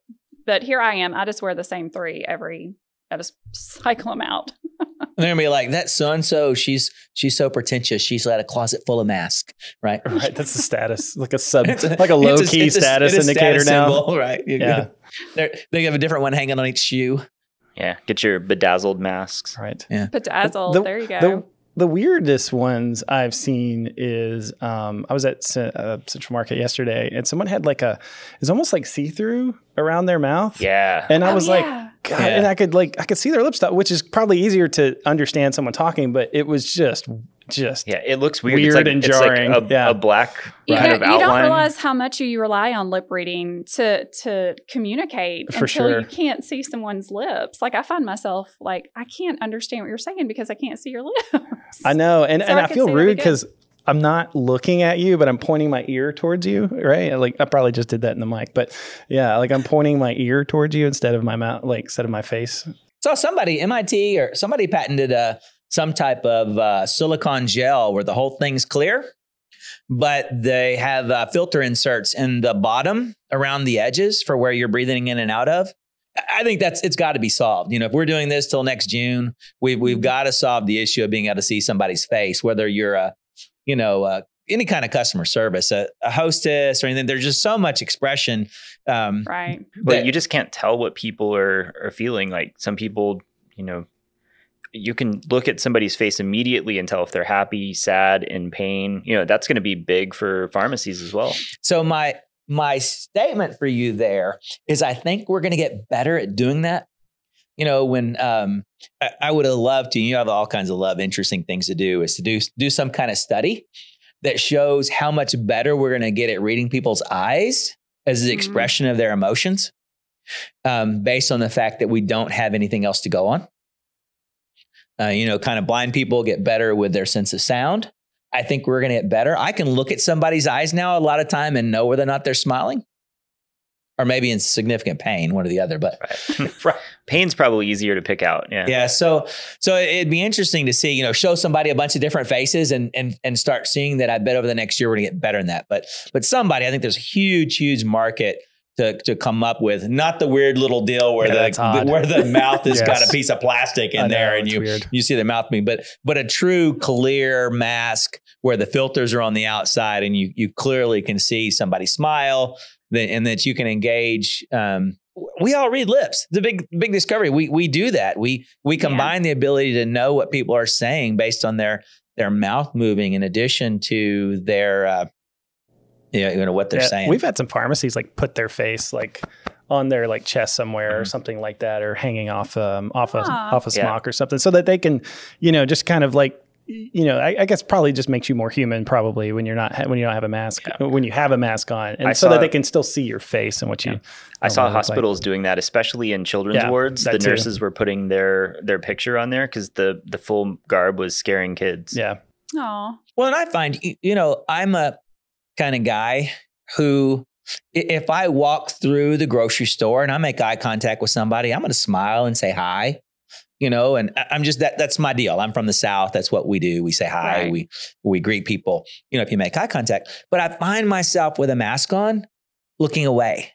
But here I am. I just wear the same three every. I just cycle them out. And they're gonna be like that. So and so, she's she's so pretentious. She's got a closet full of masks, right? Right. That's the status. Like a sub, a- like a low it's key it's status a indicator status now. symbol, right? You- Yeah. They're, they have a different one hanging on each shoe. yeah, get your bedazzled masks. Right. Yeah. Bedazzled. The- there you go. The, the weirdest ones I've seen is um, I was at C- uh, Central Market yesterday, and someone had like a it's almost like see through around their mouth. Yeah, And I Oh, was like, yeah. God, Yeah. and I could like I could see their lip stop, which is probably easier to understand someone talking, but it was just just yeah, it looks weird. Weird it's like, and it's like jarring. a, Yeah. a black you, kind don't, of you don't realize how much you rely on lip reading to to communicate For until sure. you can't see someone's lips. Like I find myself like I can't understand what you're saying because I can't see your lips. I know, and So and I I, feel see that again. rude because I'm not looking at you, but I'm pointing my ear towards you, right? Like I probably just did that in the mic, but yeah, like I'm pointing my ear towards you instead of my mouth, like instead of my face. saw somebody MIT or somebody patented uh, some type of uh, silicon gel where the whole thing's clear, but they have uh, filter inserts in the bottom around the edges for where you're breathing in and out of. I think that's it's got to be solved. You know, if we're doing this till next June, we've we've got to solve the issue of being able to see somebody's face, whether you're a, you know, uh, any kind of customer service, a, a hostess or anything. There's just so much expression. Um, right. But you just can't tell what people are are feeling. Like some people, you know, you can look at somebody's face immediately and tell if they're happy, sad, in pain. You know, that's going to be big for pharmacies as well. So my my statement for you there is I think we're going to get better at doing that. You know, when um, I, I would have loved to, you have all kinds of love, interesting things to do, is to do do some kind of study that shows how much better we're going to get at reading people's eyes as the Mhm. expression of their emotions, um, based on the fact that we don't have anything else to go on. Uh, you know, kind of blind people get better with their sense of sound. I think we're going to get better. I can look at somebody's eyes now a lot of time and know whether or not they're smiling or maybe in significant pain, one or the other. But Right. Pain's probably easier to pick out. Yeah. yeah, so so it'd be interesting to see, you know, show somebody a bunch of different faces and and and start seeing that. I bet over the next year we're gonna get better in that. But but somebody, I think there's a huge, huge market. To, to come up with not the weird little deal where Yeah, that's the, where the mouth has got a piece of plastic in know, there and you weird. you see the mouth moving, but but a true clear mask where the filters are on the outside and you you clearly can see somebody smile, then and that you can engage um, we all read lips. The big big discovery. We we do that. We we combine the ability to know what people are saying based on their their mouth moving, in addition to their uh, you know what they're Yeah, saying. We've had some pharmacies like put their face like on their like chest somewhere or Mhm. something like that, or hanging off um off a Ah. off a Yeah. smock or something, so that they can, you know, just kind of like. You know, I, I guess probably just makes you more human. Probably when you're not when you don't have a mask, when you have a mask on, and I so that they can still see your face and what you. I saw normally look like. hospitals doing that, especially in children's Yeah, wards. The too. nurses were putting their their picture on there because the the full garb was scaring kids. Yeah, Oh, Well, and I find, you know, I'm a kind of guy who, if I walk through the grocery store and I make eye contact with somebody, I'm going to smile and say hi, you know, and I'm just that, that's my deal. I'm from the South. That's what we do. We say hi, Right. we, we greet people, you know, if you make eye contact. But I find myself with a mask on looking away,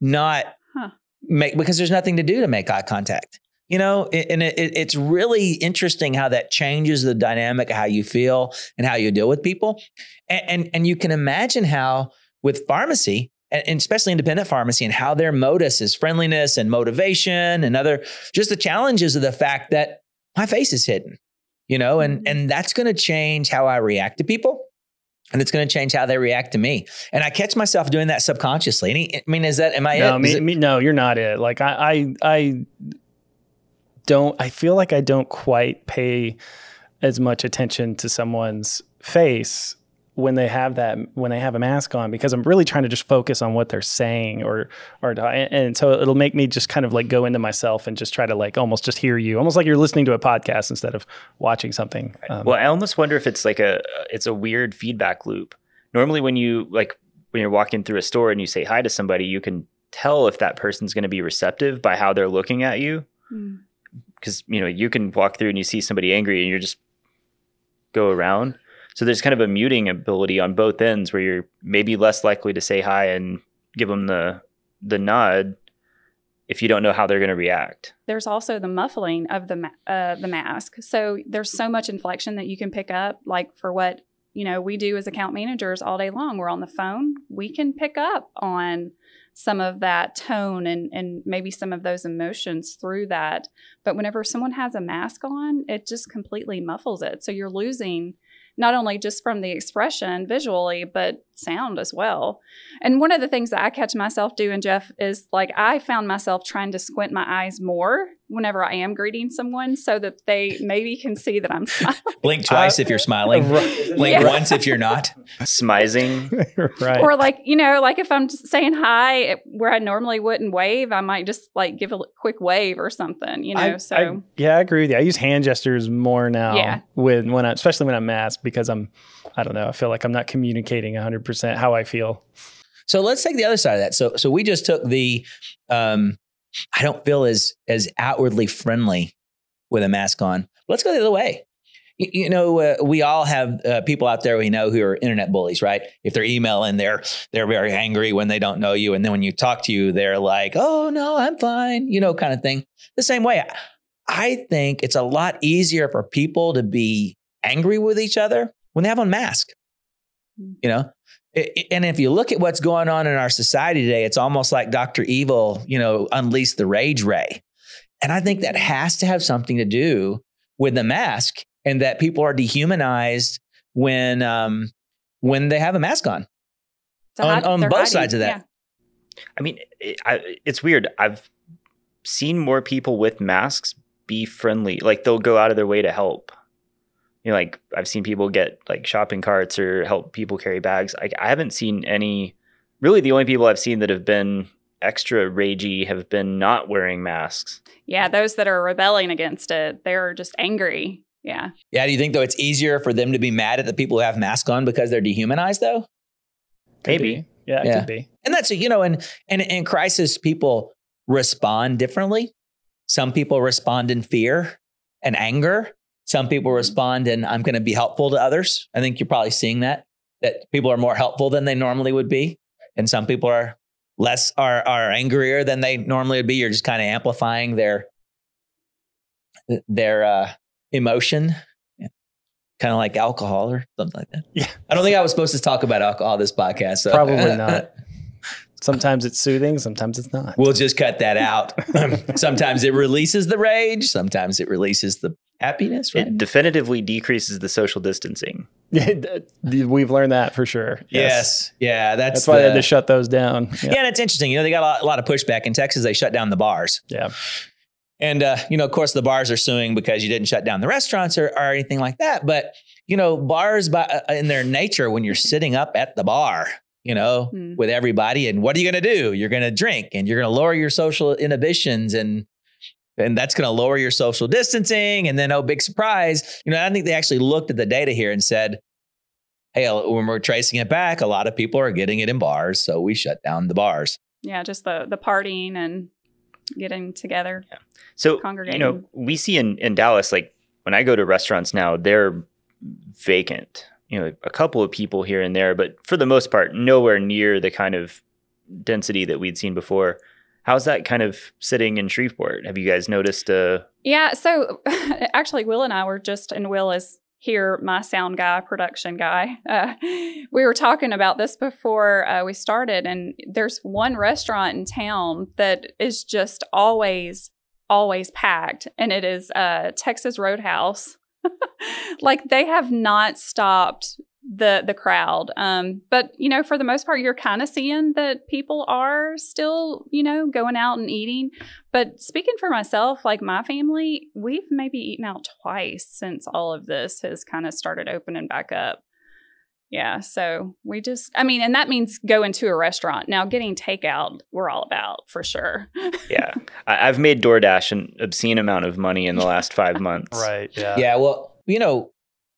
not Huh. make, because there's nothing to do to make eye contact you know and it, it- it's really interesting how that changes the dynamic of how you feel and how you deal with people and and, and you can imagine how with pharmacy and, and especially independent pharmacy and how their modus is friendliness and motivation and other just the challenges of the fact that my face is hidden you know and mm-hmm. and that's going to change how i react to people and it's going to change how they react to me and i catch myself doing that subconsciously Any, i mean is that am i no, it? me, it- me, no, you're not it. Like I, I, I don't. I feel like I don't quite pay as much attention to someone's face when they have that when they have a mask on because I'm really trying to just focus on what they're saying or or and, and so it'll make me just kind of like go into myself and just try to like almost just hear you almost like you're listening to a podcast instead of watching something. Um, Well, I almost wonder if it's like a it's a weird feedback loop. Normally, when you like when you're walking through a store and you say hi to somebody, you can tell if that person's going to be receptive by how they're looking at you. Because you know you can walk through and you see somebody angry and you're just go around. So there's kind of a muting ability on both ends where you're maybe less likely to say hi and give them the the nod if you don't know how they're going to react. there's also the muffling of the ma- uh, the mask. So there's so much inflection that you can pick up. Like for what you know we do as account managers all day long. We're on the phone. We can pick up on some of that tone and and maybe some of those emotions through that. But whenever someone has a mask on, it just completely muffles it. So you're losing not only just from the expression visually, but sound as well. And one of the things that I catch myself doing, Jeff, is like I found myself trying to squint my eyes more whenever I am greeting someone so that they maybe can see that I'm smiling. blink twice if you're smiling Right. blink Yeah. once if you're not Smizing. right. Or like, you know, like if I'm just saying hi where I normally wouldn't wave, I might just like give a quick wave or something, you know. I- so I- yeah, I agree with you. I use hand gestures more now. Yeah. When when I, especially when I'm masked because I'm, I don't know. I feel like I'm not communicating 100 percent how I feel. So let's take the other side of that. So so we just took the um I don't feel as as outwardly friendly with a mask on. Let's go the other way. You, know, uh, we all have uh, people out there we know who are internet bullies, right? If they're emailing, they're they're very angry when they don't know you, and then when you talk to you, they're like, "Oh no, I'm fine," you know, kind of thing. The same way, I think it's a lot easier for people to be angry with each other when they have on mask. You know, and if you look at what's going on in our society today, it's almost like Dr. Evil, you know, unleashed the rage ray. And I think that has to have something to do with the mask and that people are dehumanized when um when they have a mask on. to on- on both hiding. sides of that. Yeah. I mean, it, I, it's weird. I've seen more people with masks be friendly. Like they'll go out of their way to help. You know, like I've seen people get like shopping carts or help people carry bags. I, I haven't seen any. Really, the only people I've seen that have been extra ragey have been not wearing masks. Yeah, those that are rebelling against it, they're just angry. Yeah. Yeah, do you think though it's easier for them to be mad at the people who have masks on because they're dehumanized though? Could Maybe. be. Yeah, it Yeah. could be. And that's you know, and and in crisis, people respond differently. Some people respond in fear and anger. Some people respond and I'm going to be helpful to others. I think you're probably seeing that that people are more helpful than they normally would be, and some people are less are are angrier than they normally would be. You're just kind of amplifying their their uh, emotion. Kind of like alcohol or something like that. Yeah. I don't think I was supposed to talk about alcohol this podcast. So. Probably not. Sometimes it's soothing, sometimes it's not. We'll just cut that out. sometimes it releases the rage, sometimes it releases the happiness. Right? It definitively decreases the social distancing. We've learned that for sure. Yes. Yeah. That's, That's why they had to shut those down. Yeah. and it's interesting. You know, they got a lot, a lot of pushback in Texas. They shut down the bars. Yeah. And, uh, you know, of course, the bars are suing because you didn't shut down the restaurants or, or anything like that. But, you know, bars by, uh, in their nature, when you're sitting up at the bar, you know, Hmm. with everybody, and what are you going to do? You're going to drink and you're going to lower your social inhibitions and, and that's going to lower your social distancing. And then, oh, big surprise. You know, I think they actually looked at the data here and said, hey, uh, when we're tracing it back, a lot of people are getting it in bars. So we shut down the bars. Yeah, just the the partying and getting together. Yeah. So congregating. you know, we see in in Dallas, like when I go to restaurants now, they're vacant. You know, a couple of people here and there, but for the most part, nowhere near the kind of density that we'd seen before. How's that kind of sitting in Shreveport? Have you guys noticed? Uh, Yeah, so actually, Will and I were just, and Will is here, my sound guy, production guy. Uh, we were talking about this before uh, we started, and there's one restaurant in town that is just always, always packed, and it is uh, Texas Roadhouse. like they have not stopped the the crowd um but you know for the most part you're kind of seeing that people are still you know going out and eating but speaking for myself, like my family, we've maybe eaten out twice since all of this has kind of started opening back up. Yeah. So we just, I mean, and that means going to a restaurant. Now, getting takeout, we're all about for sure. yeah, I, I've made DoorDash an obscene amount of money in the last five months. Right. Yeah. Yeah, well, you know,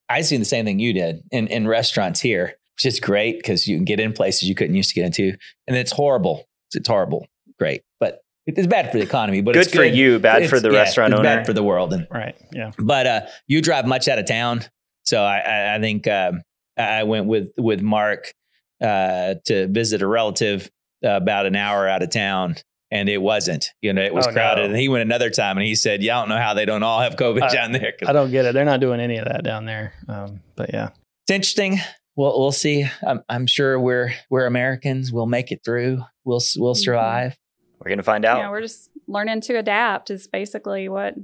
I seen the same thing you did in, in restaurants here, which is great because you can get in places you couldn't used to get into. And it's horrible. It's horrible. Great. But it's bad for the economy, but Good it's for you, bad It's- for the yeah, restaurant it's owner. Bad for the world. And Right. Yeah. but uh, you drive much out of town, so I, I, I think um, I went with with Mark uh, to visit a relative uh, about an hour out of town, and it wasn't. You know, it was Oh, crowded. no. And he went another time, and he said, "Yeah, I don't know how they don't all have COVID I- down there." I don't get it. They're not doing any of that down there. Um, but yeah. it's interesting. We'll we'll see. I'm, I'm sure we're we're Americans. We'll make it through. We'll we'll Mhm. survive. We're gonna find out. Yeah, we're just learning to adapt is basically what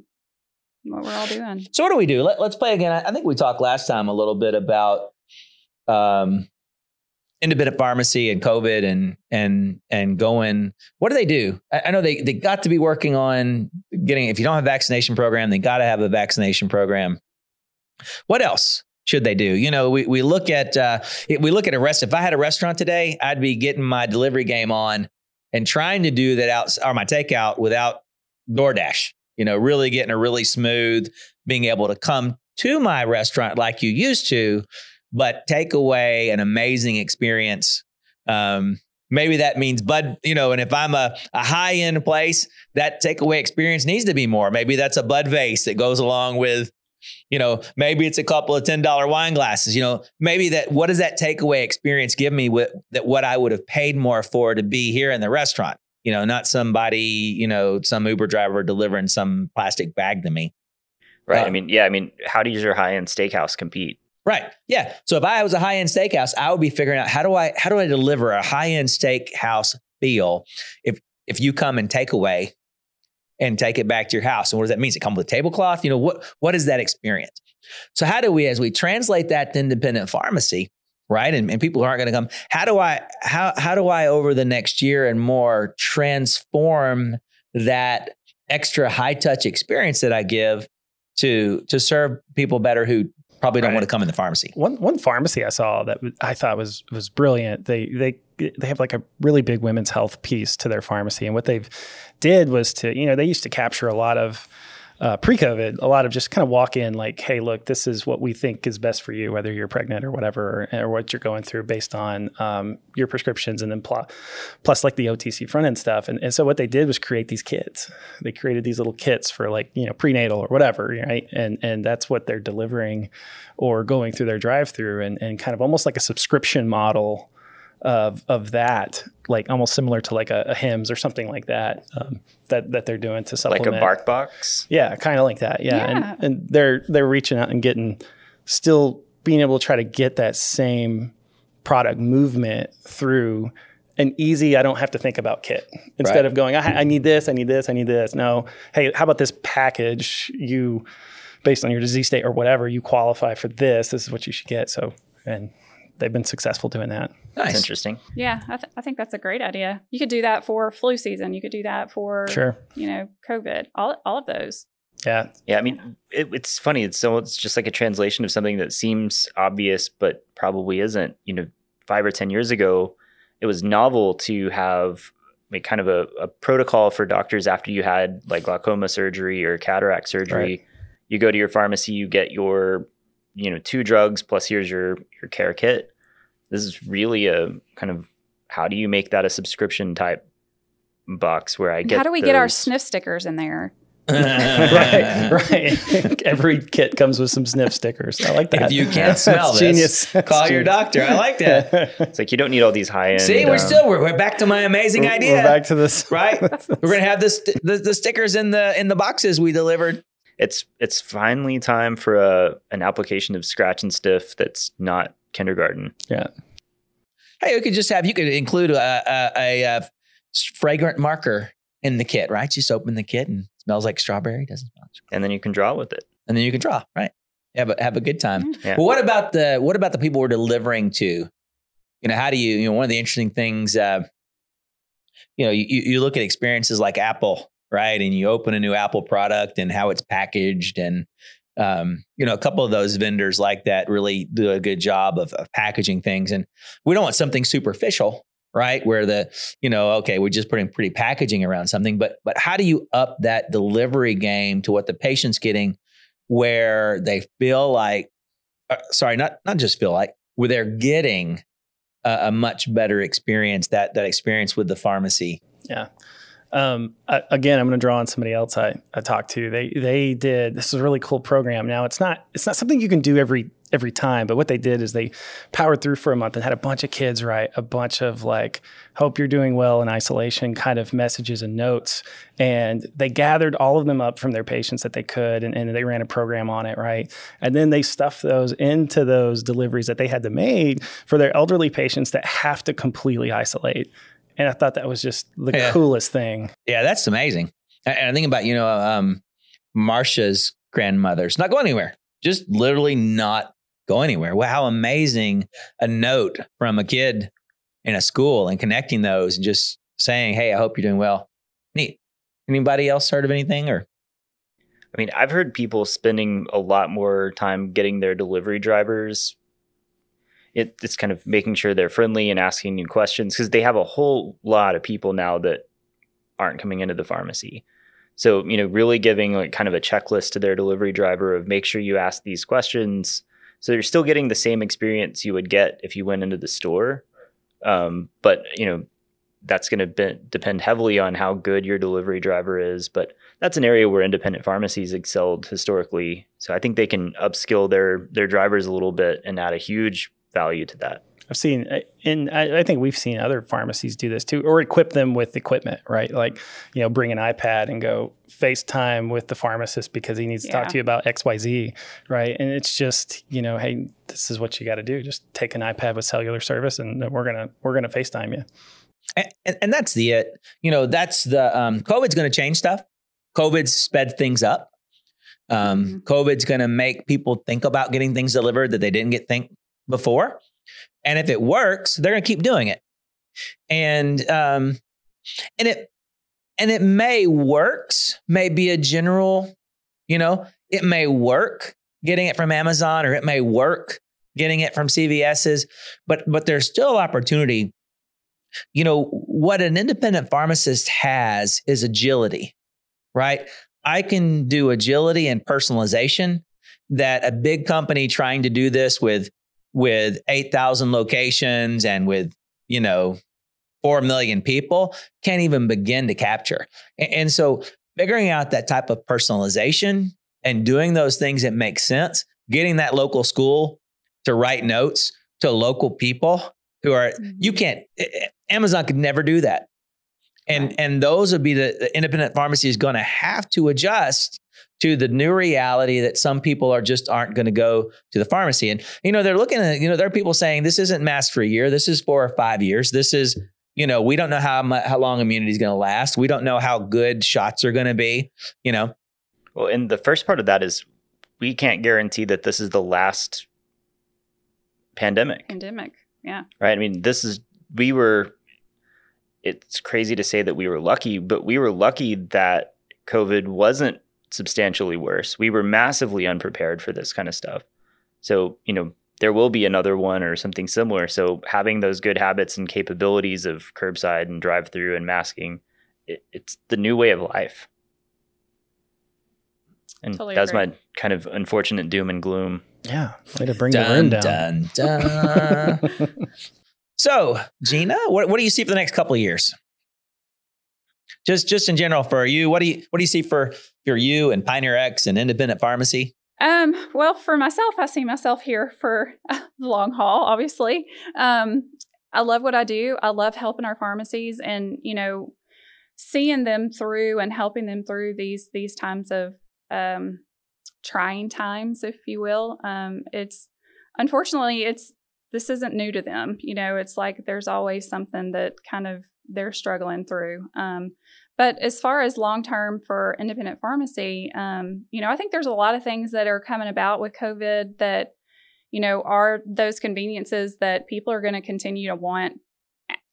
what we're all doing. So what do we do? Let, let's play again. I, I think we talked last time a little bit about um, independent pharmacy and COVID and and and going. What do they do? I, I know they they got to be working on getting. If you don't have a vaccination program, they got to have a vaccination program. What else? Should they do? You know, we, we look at uh, we look at a rest. If I had a restaurant today, I'd be getting my delivery game on and trying to do that out or my takeout without DoorDash. You know, really getting a really smooth, being able to come to my restaurant like you used to, but take away an amazing experience. Um, maybe that means bud, you know, and if I'm a, a high end place, that takeaway experience needs to be more. Maybe that's a bud vase that goes along with, you know, maybe it's a couple of $10 wine glasses, you know, maybe that, what does that takeaway experience give me with that what I would have paid more for to be here in the restaurant? You know, not somebody, you know, some Uber driver delivering some plastic bag to me. right. uh, I mean, yeah. I mean, how does your high end steakhouse compete? Right. Yeah. So if I was a high end steakhouse, I would be figuring out how do I how do I deliver a high end steakhouse feel if if you come and take away and take it back to your house. And what does that mean? Does it come with a tablecloth? You know, what what is that experience? So how do we, as we translate that to independent pharmacy, right? And, and people who aren't going to come, how do I how how do I over the next year and more transform that extra high touch experience that I give to to serve people better who probably don't Right. want to come in the pharmacy. One one pharmacy I saw that I thought was was brilliant. They they they have like a really big women's health piece to their pharmacy, and what they've did was to you know they used to capture a lot of uh, pre-COVID, a lot of just kind of walk in like, hey, look, this is what we think is best for you, whether you're pregnant or whatever, or, what you're going through based on um, your prescriptions, and then pl- plus like the OTC front end stuff. And, and so what they did was create these kits. They created these little kits for like you know prenatal or whatever, right? And and that's what they're delivering or going through their drive through and, and kind of almost like a subscription model of of that, like almost similar to like a, a Hims or something like that um, that that they're doing to supplement. Like a BarkBox? Yeah, kind of like that. Yeah. Yeah. And and they're they're reaching out and getting still being able to try to get that same product movement through an easy, I don't have to think about kit instead Right. of going, I, I need this, I need this, I need this. No, hey, how about this package? You, based on your disease state or whatever, you qualify for this. This is what you should get. So, and they've been successful doing that. That's Nice. interesting. Yeah, I, th- I think that's a great idea. You could do that for flu season. You could do that for, Sure. you know, COVID. All all of those. Yeah. Yeah, I mean, it, it's funny. It's so it's just like a translation of something that seems obvious, but probably isn't. You know, five or ten years ago, it was novel to have like kind of a, a protocol for doctors after you had like glaucoma surgery or cataract surgery. Right. You go to your pharmacy, you get your, you know, two drugs plus here's your your care kit. This is really a kind of how do you make that a subscription type box where I And get How do we get our those- sniff stickers in there? right. Right. Every kit comes with some sniff stickers. I like that. If you can't smell That's this, genius. That's Call your genius. doctor. I like that. It's like you don't need all these high end. See, we're um, still we're, we're back to my amazing We're- idea. We're back to this. right? We're gonna have this the, the stickers in the in the boxes we delivered. It's it's finally time for a an application of scratch and stiff that's not kindergarten. Yeah. Hey, you could just have you could include a, a, a, uh fragrant marker in the kit, right? Just open the kit and smells like strawberry, doesn't smell, like. And then you can draw with it. and then you can draw, right? Have a have a good time. Yeah. But what about the what about the people we're delivering to? You know, how do you you know one of the interesting things? Uh, you know, you you look at experiences like Apple, right? And you open a new Apple product and how it's packaged, and um, you know, a couple of those vendors like that really do a good job of, of packaging things. And we don't want something superficial, right? Where the you know, okay, we're just putting pretty packaging around something, but but how do you up that delivery game to what the patient's getting? where they feel like, uh, sorry, not not just feel like, where they're getting a, a much better experience. That that experience with the pharmacy. Yeah. Um, I, again, I'm going to draw on somebody else I, I talked to. They they did this is a really cool program. Now it's not it's not something you can do every every time, but what they did is they powered through for a month and had a bunch of kids write a bunch of like hope you're doing well in isolation kind of messages and notes, and they gathered all of them up from their patients that they could, and, and they ran a program on it, right? And then they stuffed those into those deliveries that they had to make for their elderly patients that have to completely isolate. And I thought that was just the Yeah. coolest thing. Yeah, that's amazing. And and I think about you know um, Marcia's grandmother's not going anywhere. Just literally not go anywhere. Wow, how amazing a note from a kid in a school and connecting those and just saying, "Hey, I hope you're doing well." Neat. Anybody else heard of anything or? I mean, I've heard people spending a lot more time getting their delivery drivers. It, it's kind of making sure they're friendly and asking you questions because they have a whole lot of people now that aren't coming into the pharmacy. So, you know, really giving like kind of a checklist to their delivery driver of make sure you ask these questions. So you're still getting the same experience you would get if you went into the store. Um, but, you know, that's going to be, depend heavily on how good your delivery driver is. But that's an area where independent pharmacies excelled historically. So I think they can upskill their their drivers a little bit and add a huge value to that. I've seen, and I, I think we've seen other pharmacies do this too, or equip them with equipment, right? Like, you know, bring an iPad and go FaceTime with the pharmacist because he needs to talk to you about X, Y, Z, right? And it's just, you know, hey, this is what you got to do. Just take an iPad with cellular service, and we're gonna we're gonna FaceTime you. and, and, and that's the it. You know, that's the um, COVID's going to change stuff. COVID's sped things up. Um, Mhm. COVID's going to make people think about getting things delivered that they didn't get think before. And if it works, they're going to keep doing it. And um, and it and it may works, may be a general, you know, it may work getting it from Amazon or it may work getting it from CVS's, but but there's still opportunity you know, what an independent pharmacist has is agility, right? I can do agility and personalization that a big company trying to do this with with 8,000 locations and with, you know, 4 million people can't even begin to capture. A- And, so figuring out that type of personalization and doing those things that make sense, getting that local school to write notes to local people who are mm-hmm. you can't Amazon could never do that. And Right. and those would be the, the independent pharmacy is going to have to adjust to the new reality that some people are just aren't going to go to the pharmacy. And you know, they're looking at, you know, there are people saying this isn't mask for a year, this is four or five years. This is You know, we don't know how mu- how long immunity is going to last. We don't know how good shots are going to be. You know, Well, and the first part of that is we can't guarantee that this is the last pandemic, Pandemic. Yeah. right? I mean, this is, we were, it's crazy to say that we were lucky, but we were lucky that COVID wasn't substantially worse. We were massively unprepared for this kind of stuff. So, you know, there will be another one or something similar. So, having those good habits and capabilities of curbside and drive through and masking, it, it's the new way of life. And Totally that's agree. my kind of unfortunate doom and gloom. Yeah. Way to bring the room down. dun, dun. so, Gina, what, what do you see for the next couple of years? Just just in general for you, what do you what do you see for for you and Pioneer RX and independent pharmacy? Um, well, for myself, I see myself here for the long haul, obviously. Um, I love what I do. I love helping our pharmacies and, you know, seeing them through and helping them through these these times of um trying times, if you will. Um, it's unfortunately it's this isn't new to them. You know, it's like there's always something that kind of they're struggling through. Um, but as far as long term for independent pharmacy, um, you know, I think there's a lot of things that are coming about with COVID that, you know, are those conveniences that people are going to continue to want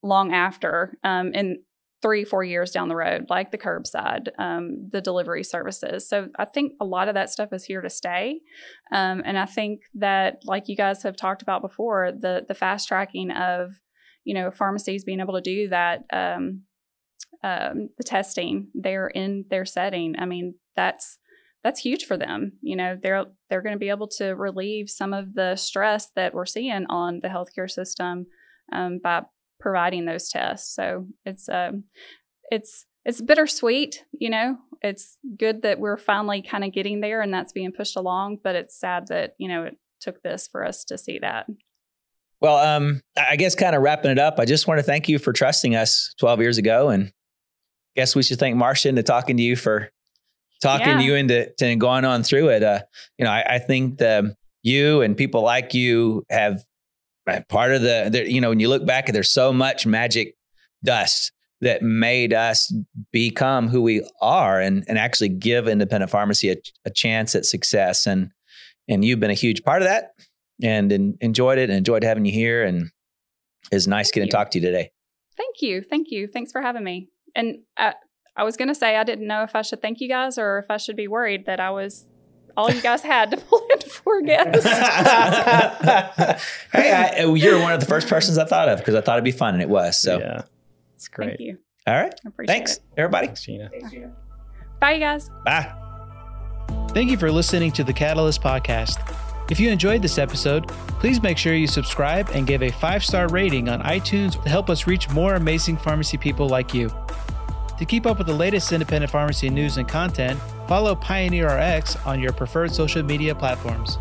long after um, in three, four years down the road, like the curbside, um, the delivery services. So I think a lot of that stuff is here to stay. Um, and I think that, like you guys have talked about before, the the fast tracking of, you know, pharmacies being able to do that um, um, the testing they're in their setting i mean that's that's huge for them you know they're they're going to be able to relieve some of the stress that we're seeing on the healthcare system um, by providing those tests. So it's um it's it's bittersweet you know it's good that we're finally kind of getting there and that's being pushed along but it's sad that you know it took this for us to see that Well, um, I guess kind of wrapping it up, I just want to thank you for trusting us 12 years ago. And guess we should thank Marcia into talking to you for talking Yeah. you into to going on through it. Uh, you know, I, I think the, you and people like you have uh, part of the, the, you know, when you look back, there's so much magic dust that made us become who we are and, and actually give independent pharmacy a, a chance at success. And, and you've been a huge part of that and, en- enjoyed it and enjoyed having you here. And it's nice getting to talk to you today. Thank you. Thank you. Thanks for having me. And I, I was going to say, I didn't know if I should thank you guys or if I should be worried that I was all you guys had to pull in four guests. hey, I, uh, you're one of the first persons I thought of because I thought it'd be fun, and it was. So, yeah. It's great. Thank you. all right. I appreciate Thanks, it. everybody. Thanks, Gina. Bye, you guys. Bye. Thank you for listening to the Catalyst Podcast. If you enjoyed this episode, please make sure you subscribe and give a five star rating on iTunes to help us reach more amazing pharmacy people like you. To keep up with the latest independent pharmacy news and content, follow Pioneer RX on your preferred social media platforms.